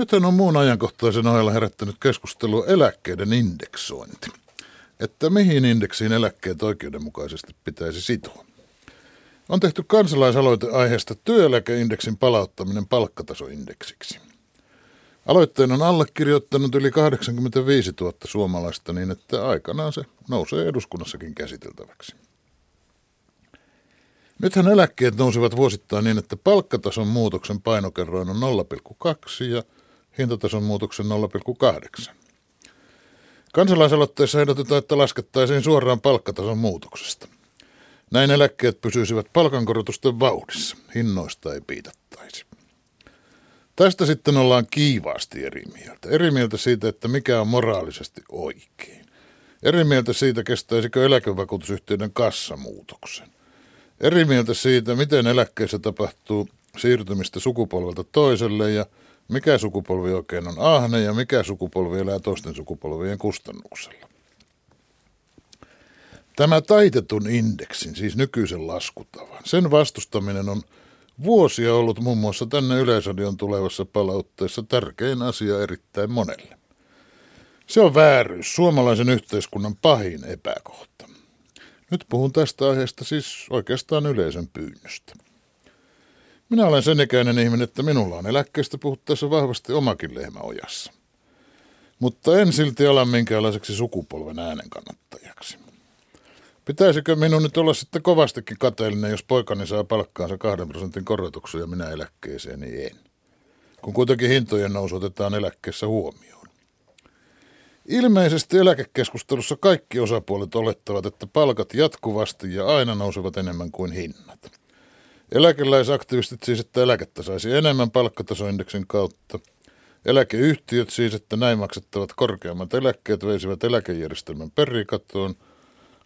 Nythän on muun ajankohtaisen ohella herättänyt keskustelua eläkkeiden indeksointi. Että mihin indeksiin eläkkeet oikeudenmukaisesti pitäisi sitoa. On tehty kansalaisaloite aiheesta työeläkeindeksin palauttaminen palkkatasoindeksiksi. Aloitteen on allekirjoittanut yli 85 000 suomalaista niin, että aikanaan se nousee eduskunnassakin käsiteltäväksi. Nythän eläkkeet nousivat vuosittain niin, että palkkatason muutoksen painokerroin on 0,2 ja hintatason muutoksen 0,8. Kansalaisaloitteessa ehdotetaan, että laskettaisiin suoraan palkkatason muutoksesta. Näin eläkkeet pysyisivät palkankorotusten vauhdissa, hinnoista ei piitattaisi. Tästä sitten ollaan kiivaasti eri mieltä. Eri mieltä siitä, että mikä on moraalisesti oikein. Eri mieltä siitä, kestäisikö eläkevakuutusyhtiöiden kassamuutoksen. Eri mieltä siitä, miten eläkkeessä tapahtuu siirtymistä sukupolvelta toiselle ja mikä sukupolvi oikein on ahne ja mikä sukupolvi elää toisten sukupolvien kustannuksella. Tämä taitetun indeksin, siis nykyisen laskutavan, sen vastustaminen on vuosia ollut muun muassa tänne Yleisradion tulevassa palautteessa tärkein asia erittäin monelle. Se on vääryys, suomalaisen yhteiskunnan pahin epäkohta. Nyt puhun tästä aiheesta siis oikeastaan yleisön pyynnöstä. Minä olen sen ikäinen ihminen, että minulla on eläkkeestä puhuttaessa vahvasti omakin lehmä ojassa. Mutta en silti ala minkäänlaiseksi sukupolven äänen kannattajaksi. Pitäisikö minun nyt olla sitten kovastikin kateellinen, jos poikani saa palkkaansa kahden prosentin korotuksia ja minä eläkkeeseen, niin en. Kun kuitenkin hintojen nousu otetaan eläkkeessä huomioon. Ilmeisesti eläkekeskustelussa kaikki osapuolet olettavat, että palkat jatkuvasti ja aina nousevat enemmän kuin hinnat. Eläkeläisaktivistit siis, että eläkettä saisi enemmän palkkatasoindeksin kautta. Eläkeyhtiöt siis, että näin maksettavat korkeammat eläkkeet veisivät eläkejärjestelmän perikatoon –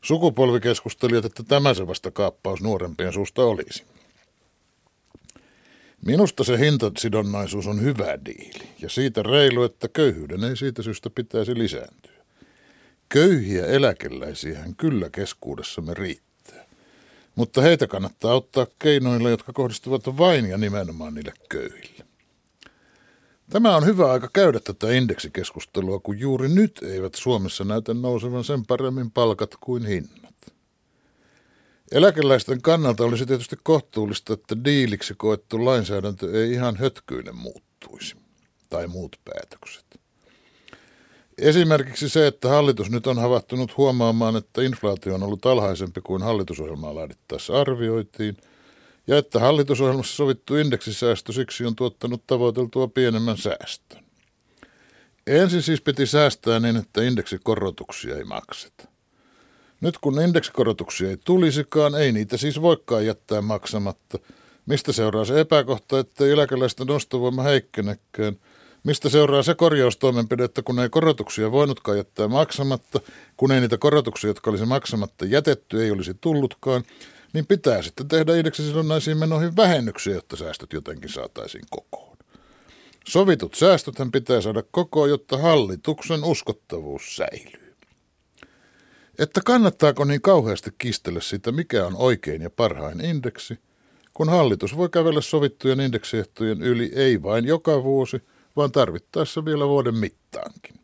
Sukupolvikeskustelijat, että tämä se vasta kaappaus nuorempien suusta olisi. Minusta se hintasidonnaisuus on hyvä diili ja siitä reilu, että köyhyyden ei siitä syystä pitäisi lisääntyä. Köyhiä eläkeläisiähän kyllä keskuudessamme riittää, mutta heitä kannattaa ottaa keinoilla, jotka kohdistuvat vain ja nimenomaan niille köyhille. Tämä on hyvä aika käydä tätä indeksikeskustelua, kun juuri nyt eivät Suomessa näytä nousevan sen paremmin palkat kuin hinnat. Eläkeläisten kannalta olisi tietysti kohtuullista, että diiliksi koettu lainsäädäntö ei ihan hötkyille muuttuisi, tai muut päätökset. Esimerkiksi se, että hallitus nyt on havahtunut huomaamaan, että inflaatio on ollut alhaisempi kuin hallitusohjelmaa laadittaessa arvioitiin – ja että hallitusohjelmassa sovittu indeksisäästö siksi on tuottanut tavoiteltua pienemmän säästön. Ensin siis piti säästää niin, että indeksikorotuksia ei makseta. Nyt kun indeksikorotuksia ei tulisikaan, ei niitä siis voikaan jättää maksamatta. Mistä seuraa se epäkohta, että eläkeläisten ostovoima heikkenekään? Mistä seuraa se korjaustoimenpide, että kun ei korotuksia voinutkaan jättää maksamatta, kun ei niitä korotuksia, jotka olisi maksamatta jätetty, ei olisi tullutkaan, niin pitää sitten tehdä indeksisidonnaisiin menoihin vähennyksiä, jotta säästöt jotenkin saataisiin kokoon. Sovitut säästöthän pitää saada kokoon, jotta hallituksen uskottavuus säilyy. Että kannattaako niin kauheasti kistellä sitä, mikä on oikein ja parhain indeksi, kun hallitus voi kävellä sovittujen indeksiehtojen yli ei vain joka vuosi, vaan tarvittaessa vielä vuoden mittaankin.